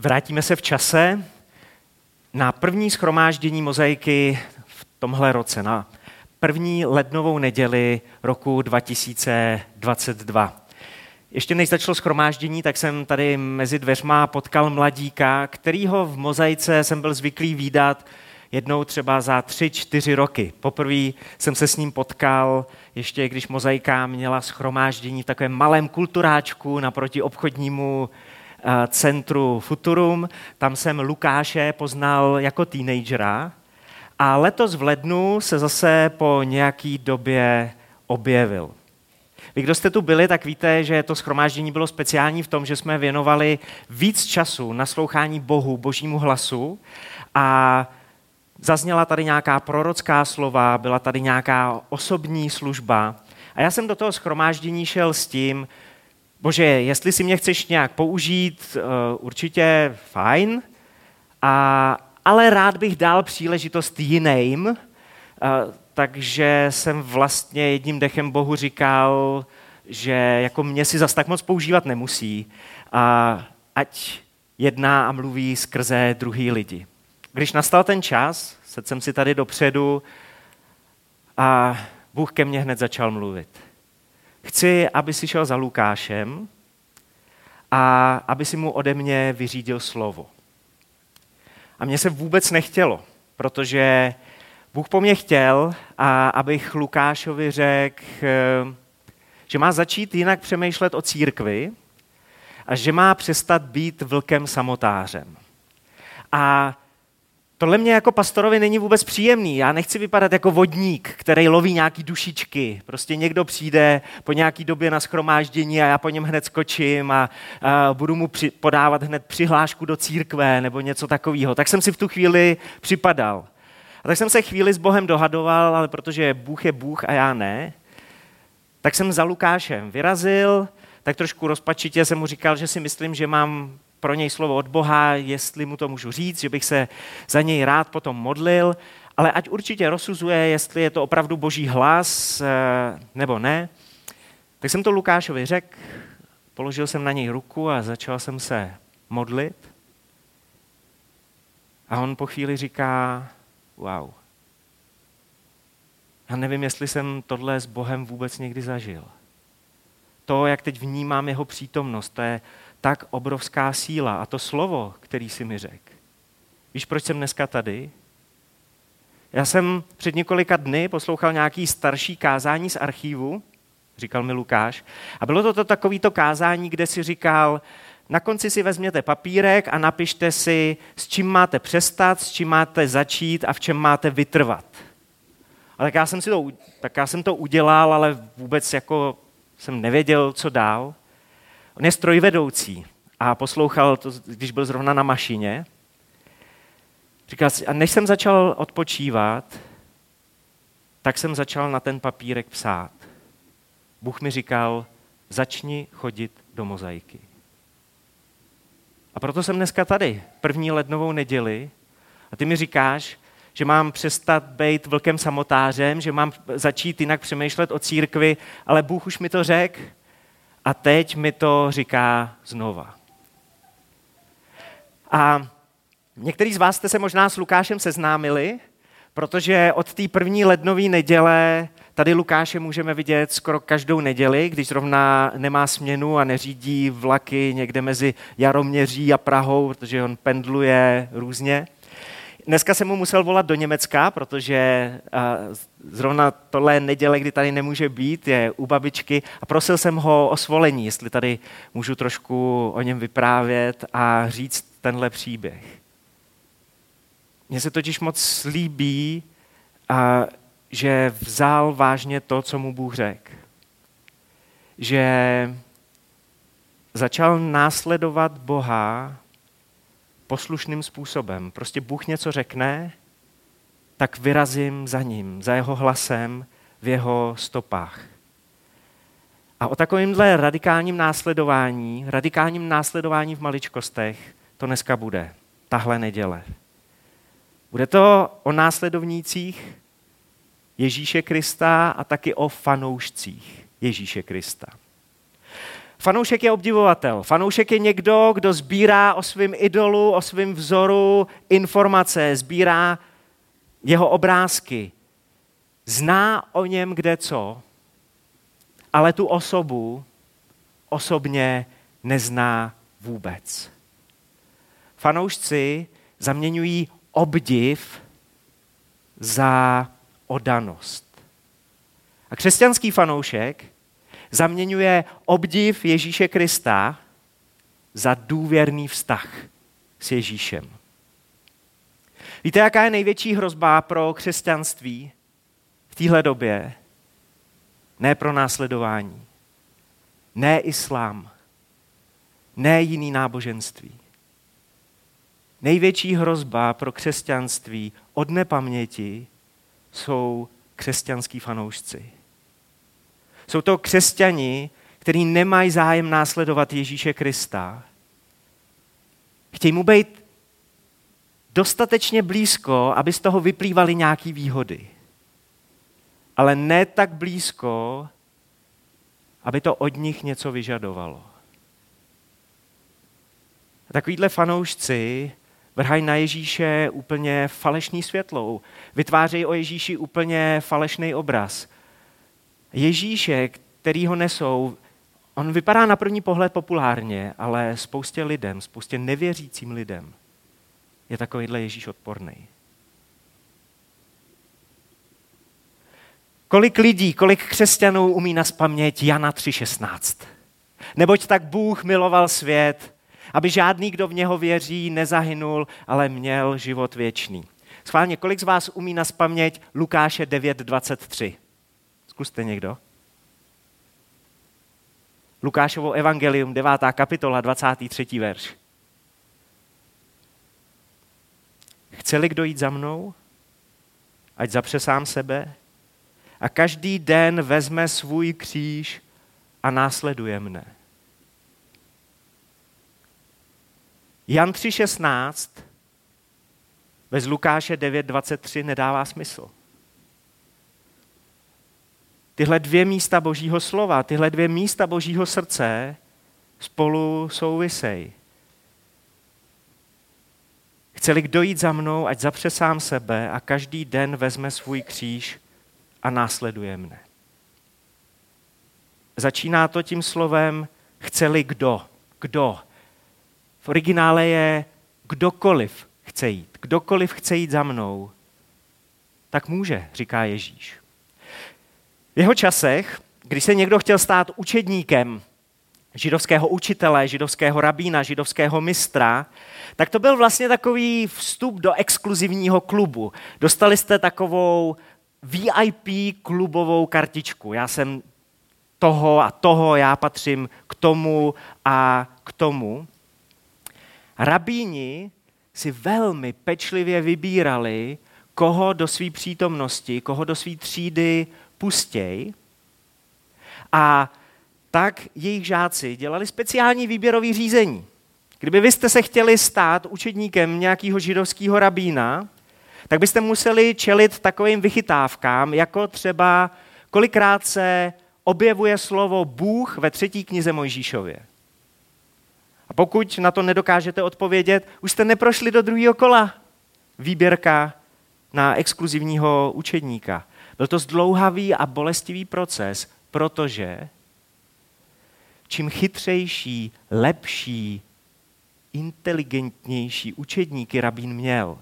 vrátíme se v čase na první schromáždění mozaiky v tomhle roce, na první lednovou neděli roku 2022. Ještě než začalo schromáždění, tak jsem tady mezi dveřma potkal mladíka, kterýho v mozaice jsem byl zvyklý výdat jednou třeba za tři, čtyři roky. Poprvé jsem se s ním potkal, ještě když mozaika měla schromáždění v takovém malém kulturáčku naproti obchodnímu centru Futurum. Tam jsem Lukáše poznal jako teenagera a letos v lednu se zase po nějaký době objevil. Vy, kdo jste tu byli, tak víte, že to schromáždění bylo speciální v tom, že jsme věnovali víc času naslouchání Bohu, božímu hlasu a zazněla tady nějaká prorocká slova, byla tady nějaká osobní služba. A já jsem do toho schromáždění šel s tím, bože, jestli si mě chceš nějak použít, eh, určitě fajn, a, ale rád bych dal příležitost jiným, eh, takže jsem vlastně jedním dechem Bohu říkal, že jako mě si zas tak moc používat nemusí, a ať jedná a mluví skrze druhý lidi. Když nastal ten čas, sedl jsem si tady dopředu a Bůh ke mně hned začal mluvit. Chci, aby si šel za Lukášem a aby si mu ode mě vyřídil slovo. A mně se vůbec nechtělo, protože Bůh po mně chtěl, a abych Lukášovi řekl, že má začít jinak přemýšlet o církvi a že má přestat být vlkem samotářem. A Tohle mě jako pastorovi není vůbec příjemný. Já nechci vypadat jako vodník, který loví nějaký dušičky. Prostě někdo přijde po nějaký době na schromáždění a já po něm hned skočím a, a budu mu při, podávat hned přihlášku do církve nebo něco takového. Tak jsem si v tu chvíli připadal. A tak jsem se chvíli s Bohem dohadoval, ale protože Bůh je Bůh a já ne, tak jsem za Lukášem vyrazil, tak trošku rozpačitě jsem mu říkal, že si myslím, že mám pro něj slovo od Boha, jestli mu to můžu říct, že bych se za něj rád potom modlil, ale ať určitě rozsuzuje, jestli je to opravdu boží hlas eh, nebo ne. Tak jsem to Lukášovi řekl, položil jsem na něj ruku a začal jsem se modlit. A on po chvíli říká, wow, já nevím, jestli jsem tohle s Bohem vůbec někdy zažil. To, jak teď vnímám jeho přítomnost, to je tak obrovská síla. A to slovo, který si mi řekl. Víš, proč jsem dneska tady? Já jsem před několika dny poslouchal nějaký starší kázání z archívu, říkal mi Lukáš, a bylo to, to takovýto kázání, kde si říkal, na konci si vezměte papírek a napište si, s čím máte přestat, s čím máte začít a v čem máte vytrvat. A tak já jsem, si to, tak já jsem to udělal, ale vůbec jako jsem nevěděl, co dál. On je strojvedoucí a poslouchal to, když byl zrovna na mašině. Říkal si, a než jsem začal odpočívat, tak jsem začal na ten papírek psát. Bůh mi říkal, začni chodit do mozaiky. A proto jsem dneska tady, první lednovou neděli, a ty mi říkáš, že mám přestat být vlkem samotářem, že mám začít jinak přemýšlet o církvi, ale Bůh už mi to řekl a teď mi to říká znova. A některý z vás jste se možná s Lukášem seznámili, protože od té první lednové neděle tady Lukáše můžeme vidět skoro každou neděli, když zrovna nemá směnu a neřídí vlaky někde mezi Jaroměří a Prahou, protože on pendluje různě. Dneska jsem mu musel volat do Německa, protože zrovna tohle neděle, kdy tady nemůže být, je u babičky a prosil jsem ho o svolení, jestli tady můžu trošku o něm vyprávět a říct tenhle příběh. Mně se totiž moc líbí, že vzal vážně to, co mu Bůh řekl. Že začal následovat Boha poslušným způsobem. Prostě Bůh něco řekne, tak vyrazím za ním, za jeho hlasem, v jeho stopách. A o takovémhle radikálním následování, radikálním následování v maličkostech, to dneska bude, tahle neděle. Bude to o následovnících Ježíše Krista a taky o fanoušcích Ježíše Krista. Fanoušek je obdivovatel. Fanoušek je někdo, kdo sbírá o svém idolu, o svém vzoru informace, sbírá jeho obrázky. Zná o něm kde co, ale tu osobu osobně nezná vůbec. Fanoušci zaměňují obdiv za odanost. A křesťanský fanoušek zaměňuje obdiv Ježíše Krista za důvěrný vztah s Ježíšem. Víte, jaká je největší hrozba pro křesťanství v téhle době? Ne pro následování, ne islám, ne jiný náboženství. Největší hrozba pro křesťanství od nepaměti jsou křesťanský fanoušci. Jsou to křesťani, kteří nemají zájem následovat Ježíše Krista. Chtějí mu být dostatečně blízko, aby z toho vyplývaly nějaké výhody. Ale ne tak blízko, aby to od nich něco vyžadovalo. A takovýhle fanoušci vrhají na Ježíše úplně falešný světlou. Vytvářejí o Ježíši úplně falešný obraz. Ježíše, který ho nesou, on vypadá na první pohled populárně, ale spoustě lidem, spoustě nevěřícím lidem je takovýhle Ježíš odporný. Kolik lidí, kolik křesťanů umí na paměť Jana 3.16? Neboť tak Bůh miloval svět, aby žádný, kdo v něho věří, nezahynul, ale měl život věčný. Schválně, kolik z vás umí na paměť Lukáše 9.23? Zkuste někdo. Lukášovo evangelium, 9. kapitola, 23. verš. Chce-li kdo jít za mnou, ať zapře sám sebe a každý den vezme svůj kříž a následuje mne. Jan 3.16 bez Lukáše 9.23 nedává smysl. Tyhle dvě místa božího slova, tyhle dvě místa božího srdce spolu souvisej. Chceli kdo jít za mnou, ať zapře sám sebe a každý den vezme svůj kříž a následuje mne. Začíná to tím slovem chceli kdo. Kdo. V originále je kdokoliv chce jít. Kdokoliv chce jít za mnou, tak může, říká Ježíš. Jeho časech, když se někdo chtěl stát učedníkem židovského učitele, židovského rabína, židovského mistra, tak to byl vlastně takový vstup do exkluzivního klubu. Dostali jste takovou VIP klubovou kartičku. Já jsem toho a toho, já patřím k tomu a k tomu. Rabíni si velmi pečlivě vybírali, koho do své přítomnosti, koho do své třídy pustěj. A tak jejich žáci dělali speciální výběrový řízení. Kdyby vy jste se chtěli stát učedníkem nějakého židovského rabína, tak byste museli čelit takovým vychytávkám, jako třeba kolikrát se objevuje slovo Bůh ve třetí knize Mojžíšově. A pokud na to nedokážete odpovědět, už jste neprošli do druhého kola výběrka na exkluzivního učedníka. Byl to zdlouhavý a bolestivý proces, protože čím chytřejší, lepší, inteligentnější učedníky rabín měl,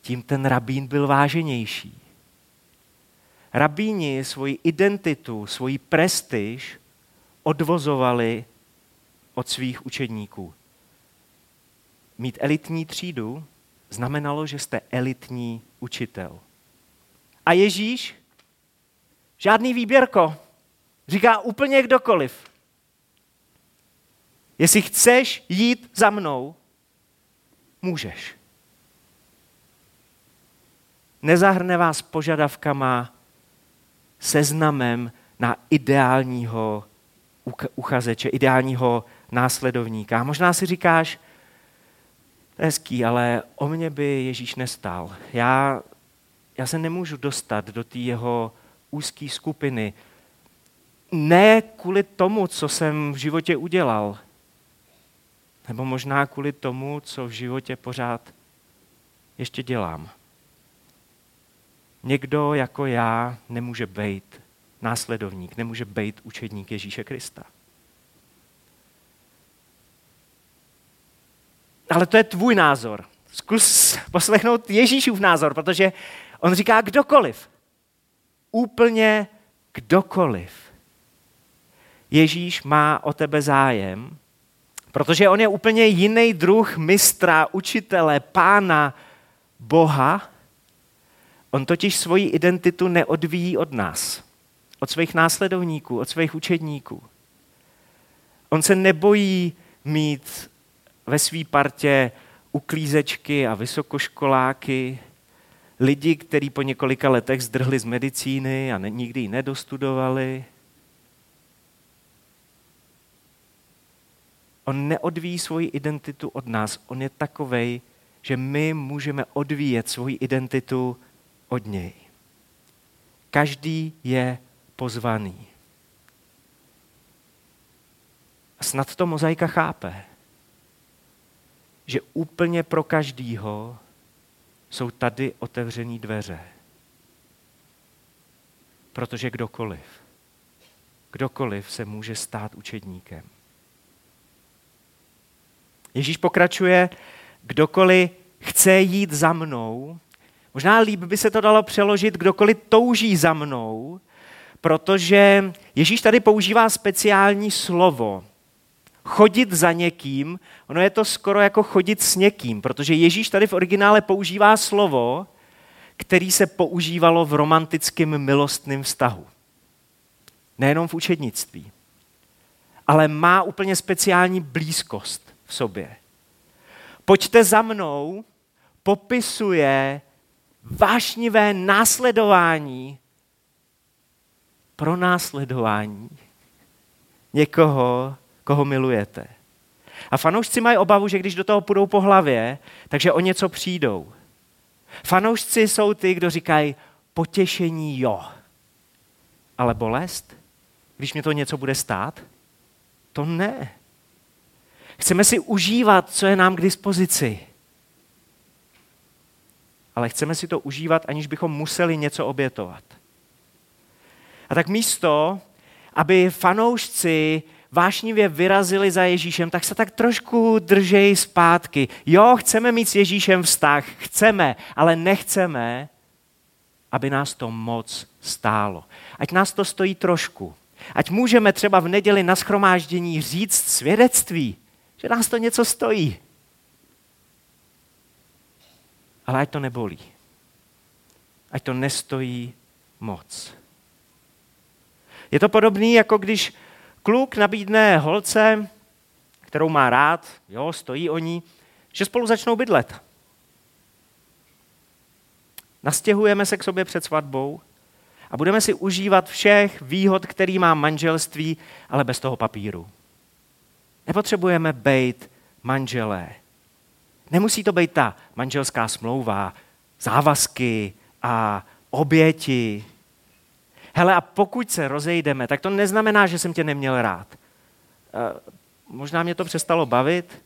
tím ten rabín byl váženější. Rabíni svoji identitu, svoji prestiž odvozovali od svých učedníků. Mít elitní třídu znamenalo, že jste elitní učitel. A Ježíš? Žádný výběrko. Říká úplně kdokoliv. Jestli chceš jít za mnou, můžeš. Nezahrne vás požadavkama, seznamem na ideálního uchazeče, ideálního následovníka. A možná si říkáš, hezký, ale o mě by Ježíš nestál. Já, já se nemůžu dostat do té jeho úzké skupiny. Ne kvůli tomu, co jsem v životě udělal, nebo možná kvůli tomu, co v životě pořád ještě dělám. Někdo jako já nemůže být následovník, nemůže být učedník Ježíše Krista. Ale to je tvůj názor. Zkus poslechnout Ježíšův názor, protože on říká kdokoliv. Úplně kdokoliv. Ježíš má o tebe zájem, protože on je úplně jiný druh mistra, učitele, pána, Boha. On totiž svoji identitu neodvíjí od nás, od svých následovníků, od svých učedníků. On se nebojí mít ve své partě uklízečky a vysokoškoláky, lidi, kteří po několika letech zdrhli z medicíny a ne, nikdy ji nedostudovali. On neodvíjí svoji identitu od nás. On je takovej, že my můžeme odvíjet svoji identitu od něj. Každý je pozvaný. A snad to mozaika chápe že úplně pro každýho jsou tady otevřené dveře. Protože kdokoliv, kdokoliv se může stát učedníkem. Ježíš pokračuje, kdokoliv chce jít za mnou, možná líp by se to dalo přeložit, kdokoliv touží za mnou, protože Ježíš tady používá speciální slovo, chodit za někým, ono je to skoro jako chodit s někým, protože Ježíš tady v originále používá slovo, který se používalo v romantickém milostném vztahu. Nejenom v učednictví, ale má úplně speciální blízkost v sobě. Pojďte za mnou, popisuje vášnivé následování, pro následování někoho, koho milujete. A fanoušci mají obavu, že když do toho půjdou po hlavě, takže o něco přijdou. Fanoušci jsou ty, kdo říkají potěšení jo, ale bolest, když mě to něco bude stát, to ne. Chceme si užívat, co je nám k dispozici. Ale chceme si to užívat, aniž bychom museli něco obětovat. A tak místo, aby fanoušci vášnivě vyrazili za Ježíšem, tak se tak trošku držej zpátky. Jo, chceme mít s Ježíšem vztah, chceme, ale nechceme, aby nás to moc stálo. Ať nás to stojí trošku. Ať můžeme třeba v neděli na schromáždění říct svědectví, že nás to něco stojí. Ale ať to nebolí. Ať to nestojí moc. Je to podobné, jako když kluk nabídne holce, kterou má rád, jo, stojí o ní, že spolu začnou bydlet. Nastěhujeme se k sobě před svatbou a budeme si užívat všech výhod, který má manželství, ale bez toho papíru. Nepotřebujeme být manželé. Nemusí to být ta manželská smlouva, závazky a oběti, hele, a pokud se rozejdeme, tak to neznamená, že jsem tě neměl rád. E, možná mě to přestalo bavit,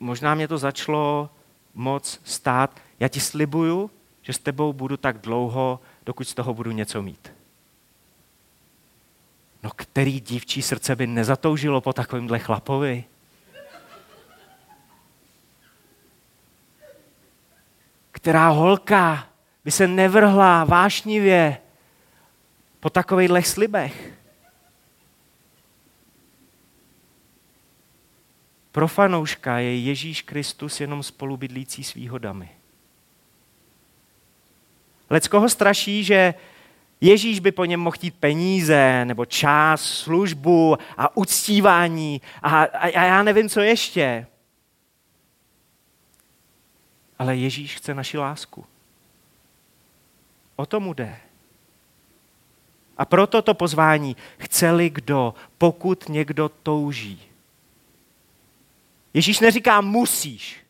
možná mě to začalo moc stát. Já ti slibuju, že s tebou budu tak dlouho, dokud z toho budu něco mít. No který dívčí srdce by nezatoužilo po takovémhle chlapovi? Která holka by se nevrhla vášnivě po takovýchhle slibech. Pro fanouška je Ježíš Kristus jenom spolubydlící s výhodami. Lecko ho straší, že Ježíš by po něm mohl chtít peníze, nebo čas, službu a uctívání a, a, a já nevím, co ještě. Ale Ježíš chce naši lásku. O tomu jde. A proto to pozvání chceli kdo, pokud někdo touží. Ježíš neříká musíš,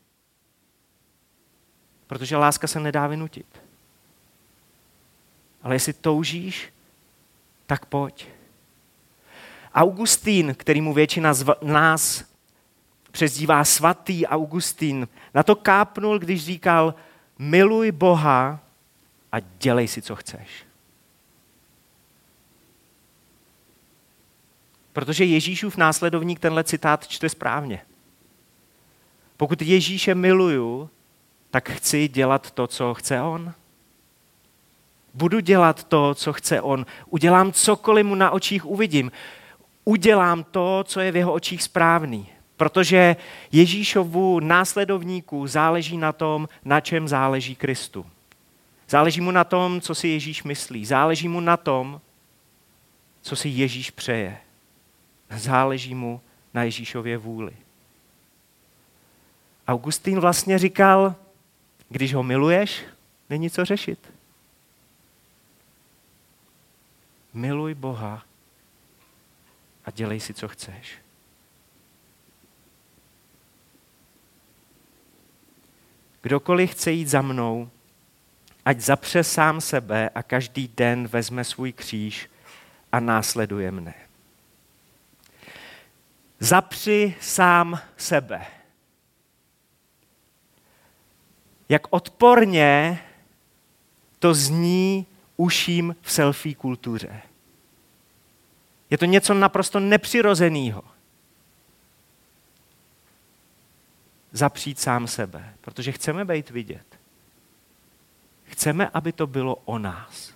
protože láska se nedá vynutit. Ale jestli toužíš, tak pojď. Augustín, který mu většina z nás přezdívá svatý Augustín, na to kápnul, když říkal, miluj Boha a dělej si, co chceš. Protože Ježíšův následovník tenhle citát čte správně. Pokud Ježíše miluju, tak chci dělat to, co chce on. Budu dělat to, co chce on. Udělám cokoliv mu na očích uvidím. Udělám to, co je v jeho očích správný. Protože Ježíšovu následovníků záleží na tom, na čem záleží Kristu. Záleží mu na tom, co si Ježíš myslí. Záleží mu na tom, co si Ježíš přeje. Záleží mu na Ježíšově vůli. Augustín vlastně říkal, když ho miluješ, není co řešit. Miluj Boha a dělej si, co chceš. Kdokoliv chce jít za mnou, ať zapře sám sebe a každý den vezme svůj kříž a následuje mne. Zapři sám sebe. Jak odporně to zní uším v selfie kultuře. Je to něco naprosto nepřirozeného. Zapřít sám sebe, protože chceme být vidět. Chceme, aby to bylo o nás.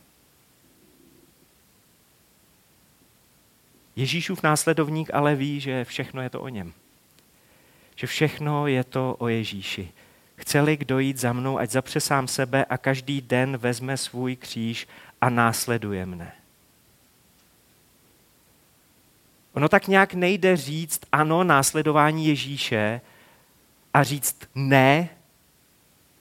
Ježíšův následovník ale ví, že všechno je to o něm. Že všechno je to o Ježíši. Chceli kdo jít za mnou, ať zapře sám sebe a každý den vezme svůj kříž a následuje mne. Ono tak nějak nejde říct ano následování Ježíše a říct ne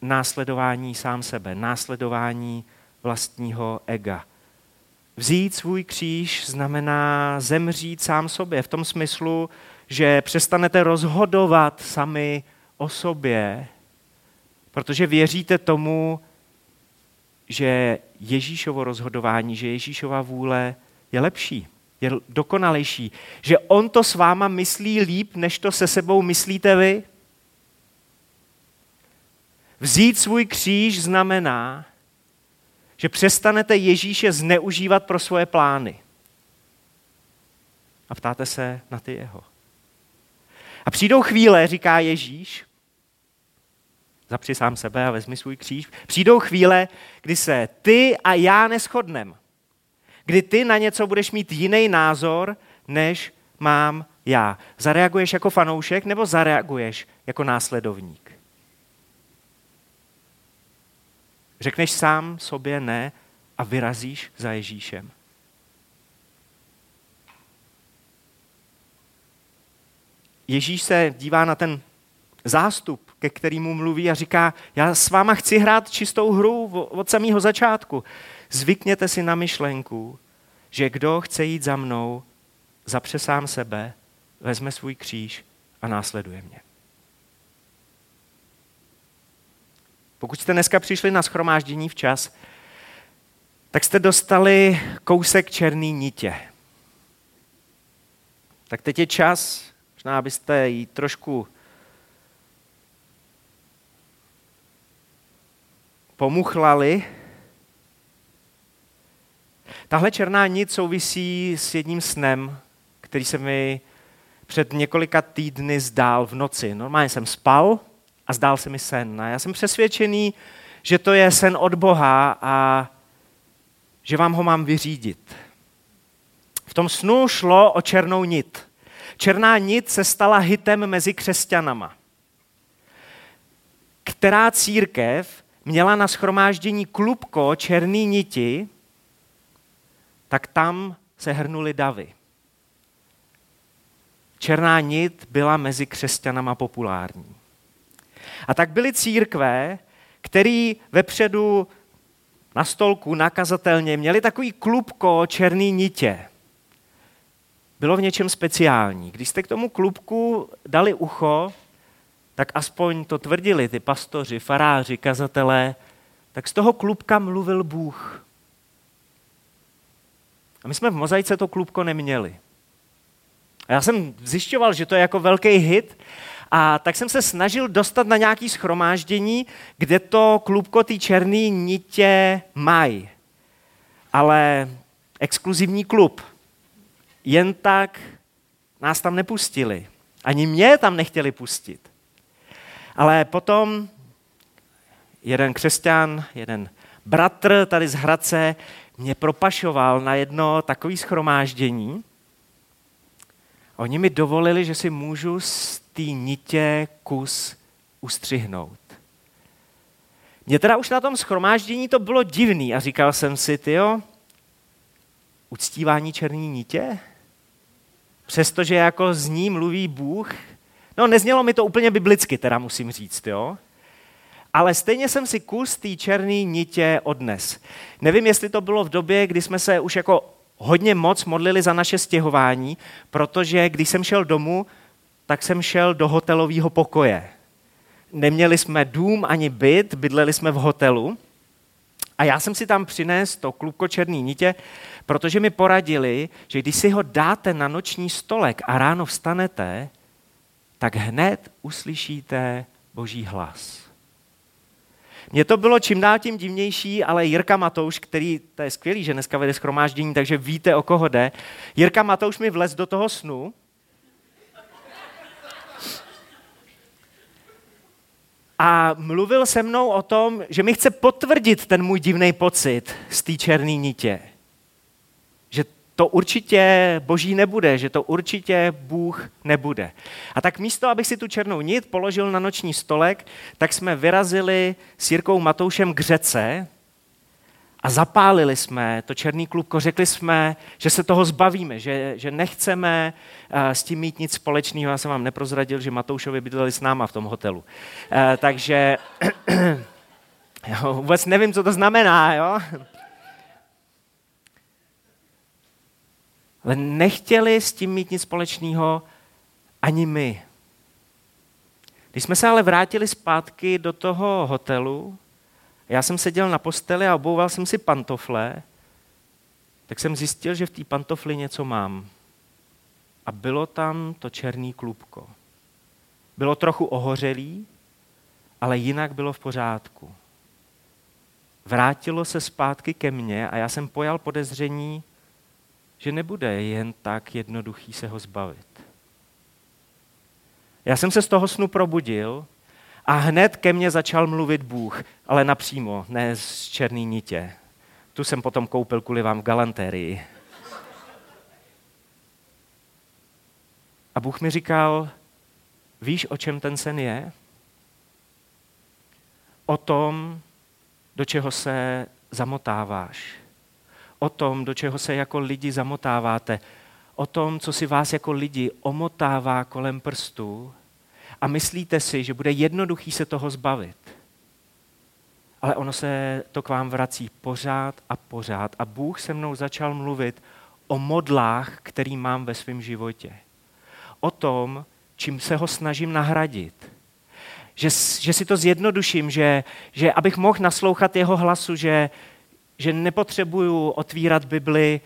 následování sám sebe, následování vlastního ega. Vzít svůj kříž znamená zemřít sám sobě v tom smyslu, že přestanete rozhodovat sami o sobě, protože věříte tomu, že Ježíšovo rozhodování, že Ježíšova vůle je lepší, je dokonalejší, že on to s váma myslí líp, než to se sebou myslíte vy. Vzít svůj kříž znamená, že přestanete Ježíše zneužívat pro svoje plány. A ptáte se na ty jeho. A přijdou chvíle, říká Ježíš, zapři sám sebe a vezmi svůj kříž. Přijdou chvíle, kdy se ty a já neschodnem. Kdy ty na něco budeš mít jiný názor, než mám já. Zareaguješ jako fanoušek nebo zareaguješ jako následovník? Řekneš sám sobě ne a vyrazíš za Ježíšem. Ježíš se dívá na ten zástup, ke kterému mluví a říká, já s váma chci hrát čistou hru od samého začátku. Zvykněte si na myšlenku, že kdo chce jít za mnou, zapře sám sebe, vezme svůj kříž a následuje mě. Pokud jste dneska přišli na schromáždění včas, tak jste dostali kousek černý nitě. Tak teď je čas, možná abyste ji trošku pomuchlali. Tahle černá nit souvisí s jedním snem, který se mi před několika týdny zdál v noci. Normálně jsem spal a zdál se mi sen. A já jsem přesvědčený, že to je sen od Boha a že vám ho mám vyřídit. V tom snu šlo o černou nit. Černá nit se stala hitem mezi křesťanama. Která církev měla na schromáždění klubko černý niti, tak tam se hrnuly davy. Černá nit byla mezi křesťanama populární. A tak byly církve, který vepředu na stolku nakazatelně měli takový klubko černý nitě. Bylo v něčem speciální. Když jste k tomu klubku dali ucho, tak aspoň to tvrdili ty pastoři, faráři, kazatelé, tak z toho klubka mluvil Bůh. A my jsme v mozaice to klubko neměli. A já jsem zjišťoval, že to je jako velký hit, a tak jsem se snažil dostat na nějaký schromáždění, kde to klubko ty černý nitě mají. Ale exkluzivní klub. Jen tak nás tam nepustili. Ani mě tam nechtěli pustit. Ale potom jeden křesťan, jeden bratr tady z Hradce mě propašoval na jedno takové schromáždění. Oni mi dovolili, že si můžu z té nitě kus ustřihnout. Mně teda už na tom schromáždění to bylo divný a říkal jsem si, tyjo, uctívání černý nitě? Přestože jako z ní mluví Bůh? No neznělo mi to úplně biblicky, teda musím říct, jo? Ale stejně jsem si kus té černé nitě odnes. Nevím, jestli to bylo v době, kdy jsme se už jako hodně moc modlili za naše stěhování, protože když jsem šel domů, tak jsem šel do hotelového pokoje. Neměli jsme dům ani byt, bydleli jsme v hotelu. A já jsem si tam přinesl to klubko černý nitě, protože mi poradili, že když si ho dáte na noční stolek a ráno vstanete, tak hned uslyšíte boží hlas. Mně to bylo čím dál tím divnější, ale Jirka Matouš, který, to je skvělý, že dneska vede schromáždění, takže víte, o koho jde. Jirka Matouš mi vlez do toho snu a mluvil se mnou o tom, že mi chce potvrdit ten můj divný pocit z té černé nitě. Že to určitě boží nebude, že to určitě Bůh nebude. A tak místo, abych si tu černou nit položil na noční stolek, tak jsme vyrazili s Jirkou Matoušem k řece, a zapálili jsme to černý klubko, řekli jsme, že se toho zbavíme, že, že nechceme uh, s tím mít nic společného. Já jsem vám neprozradil, že Matoušovi bydleli s náma v tom hotelu. Uh, takže já vůbec nevím, co to znamená. Jo? Ale nechtěli s tím mít nic společného ani my. Když jsme se ale vrátili zpátky do toho hotelu, já jsem seděl na posteli a obouval jsem si pantofle, tak jsem zjistil, že v té pantofli něco mám. A bylo tam to černý klubko. Bylo trochu ohořelý, ale jinak bylo v pořádku. Vrátilo se zpátky ke mně a já jsem pojal podezření, že nebude jen tak jednoduchý se ho zbavit. Já jsem se z toho snu probudil a hned ke mně začal mluvit Bůh, ale napřímo, ne z černý nitě. Tu jsem potom koupil kvůli vám v galantérii. A Bůh mi říkal, víš, o čem ten sen je? O tom, do čeho se zamotáváš. O tom, do čeho se jako lidi zamotáváte. O tom, co si vás jako lidi omotává kolem prstů a myslíte si, že bude jednoduchý se toho zbavit. Ale ono se to k vám vrací pořád a pořád. A Bůh se mnou začal mluvit o modlách, který mám ve svém životě. O tom, čím se ho snažím nahradit. Že, že si to zjednoduším, že, že abych mohl naslouchat jeho hlasu, že, že nepotřebuju otvírat Bibli,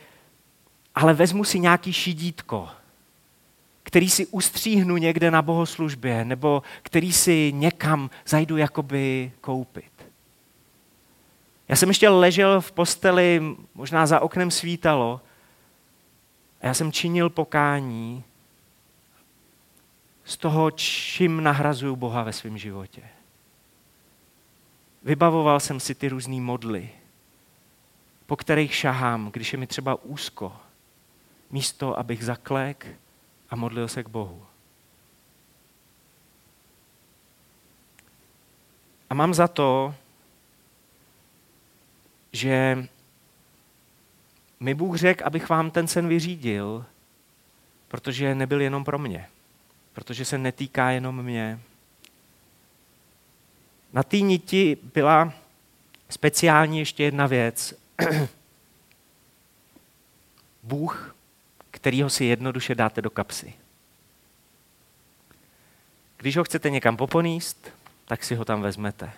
ale vezmu si nějaký šidítko, který si ustříhnu někde na bohoslužbě, nebo který si někam zajdu jakoby koupit. Já jsem ještě ležel v posteli, možná za oknem svítalo, a já jsem činil pokání z toho, čím nahrazuju Boha ve svém životě. Vybavoval jsem si ty různé modly, po kterých šahám, když je mi třeba úzko, místo, abych zaklek a modlil se k Bohu. A mám za to, že mi Bůh řekl, abych vám ten sen vyřídil, protože nebyl jenom pro mě. Protože se netýká jenom mě. Na té niti byla speciální ještě jedna věc. Bůh kterýho si jednoduše dáte do kapsy. Když ho chcete někam poponíst, tak si ho tam vezmete.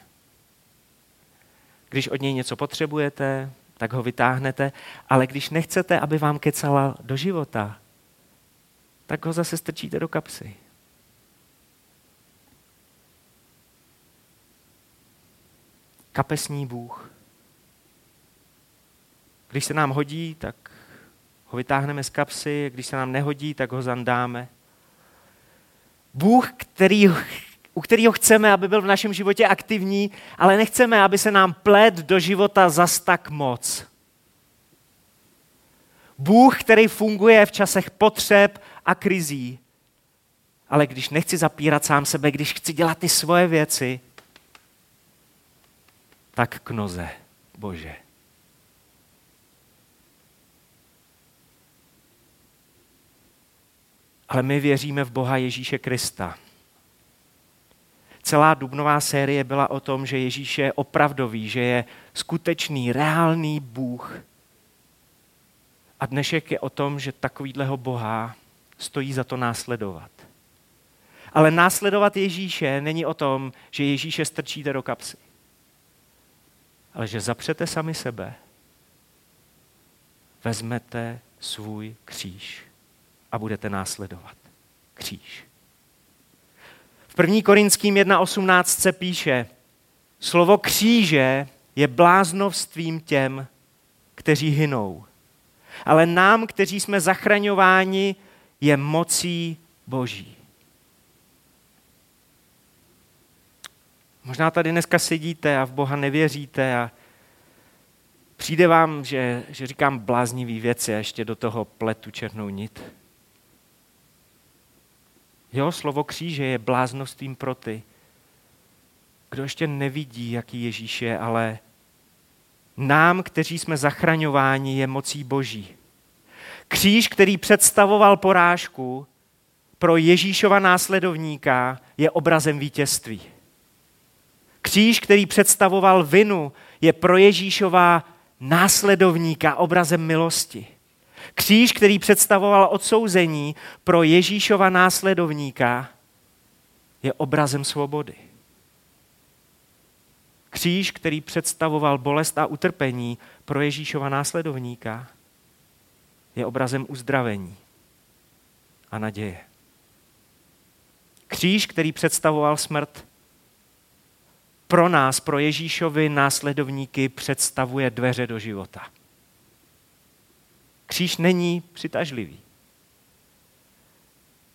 Když od něj něco potřebujete, tak ho vytáhnete, ale když nechcete, aby vám kecala do života, tak ho zase strčíte do kapsy. Kapesní Bůh. Když se nám hodí, tak ho vytáhneme z kapsy, když se nám nehodí, tak ho zandáme. Bůh, který, u kterého chceme, aby byl v našem životě aktivní, ale nechceme, aby se nám plet do života zas tak moc. Bůh, který funguje v časech potřeb a krizí. Ale když nechci zapírat sám sebe, když chci dělat ty svoje věci, tak k noze, Bože. Ale my věříme v Boha Ježíše Krista. Celá dubnová série byla o tom, že Ježíš je opravdový, že je skutečný, reálný Bůh. A dnešek je o tom, že takovýhleho Boha stojí za to následovat. Ale následovat Ježíše není o tom, že Ježíše strčíte do kapsy. Ale že zapřete sami sebe, vezmete svůj kříž a budete následovat. Kříž. V 1. Korinským 1.18 se píše, slovo kříže je bláznovstvím těm, kteří hynou. Ale nám, kteří jsme zachraňováni, je mocí Boží. Možná tady dneska sedíte a v Boha nevěříte a přijde vám, že, že říkám bláznivý věci a ještě do toho pletu černou nit. Jo, slovo kříže je bláznostvím pro ty, kdo ještě nevidí, jaký Ježíš je, ale nám, kteří jsme zachraňováni, je mocí Boží. Kříž, který představoval porážku, pro Ježíšova následovníka je obrazem vítězství. Kříž, který představoval vinu, je pro Ježíšova následovníka obrazem milosti. Kříž, který představoval odsouzení pro Ježíšova následovníka, je obrazem svobody. Kříž, který představoval bolest a utrpení pro Ježíšova následovníka, je obrazem uzdravení a naděje. Kříž, který představoval smrt, pro nás, pro Ježíšovi následovníky, představuje dveře do života. Kříž není přitažlivý.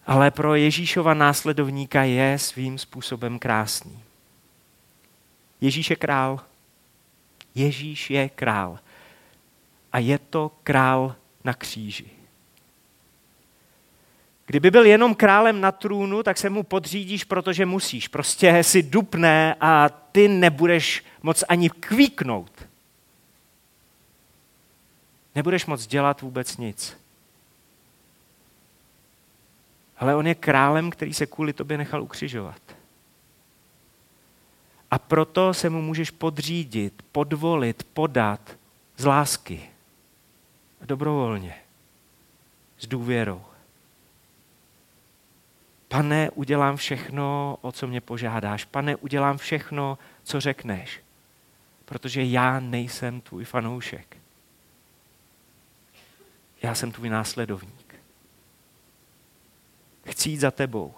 Ale pro Ježíšova následovníka je svým způsobem krásný. Ježíš je král. Ježíš je král. A je to král na kříži. Kdyby byl jenom králem na trůnu, tak se mu podřídíš, protože musíš. Prostě si dupne a ty nebudeš moc ani kvíknout. Nebudeš moc dělat vůbec nic. Ale on je králem, který se kvůli tobě nechal ukřižovat. A proto se mu můžeš podřídit, podvolit, podat z lásky. Dobrovolně. S důvěrou. Pane, udělám všechno, o co mě požádáš. Pane, udělám všechno, co řekneš. Protože já nejsem tvůj fanoušek. Já jsem tvůj následovník. Chci jít za tebou.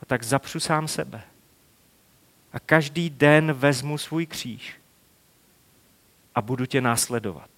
A tak zapřu sám sebe. A každý den vezmu svůj kříž a budu tě následovat.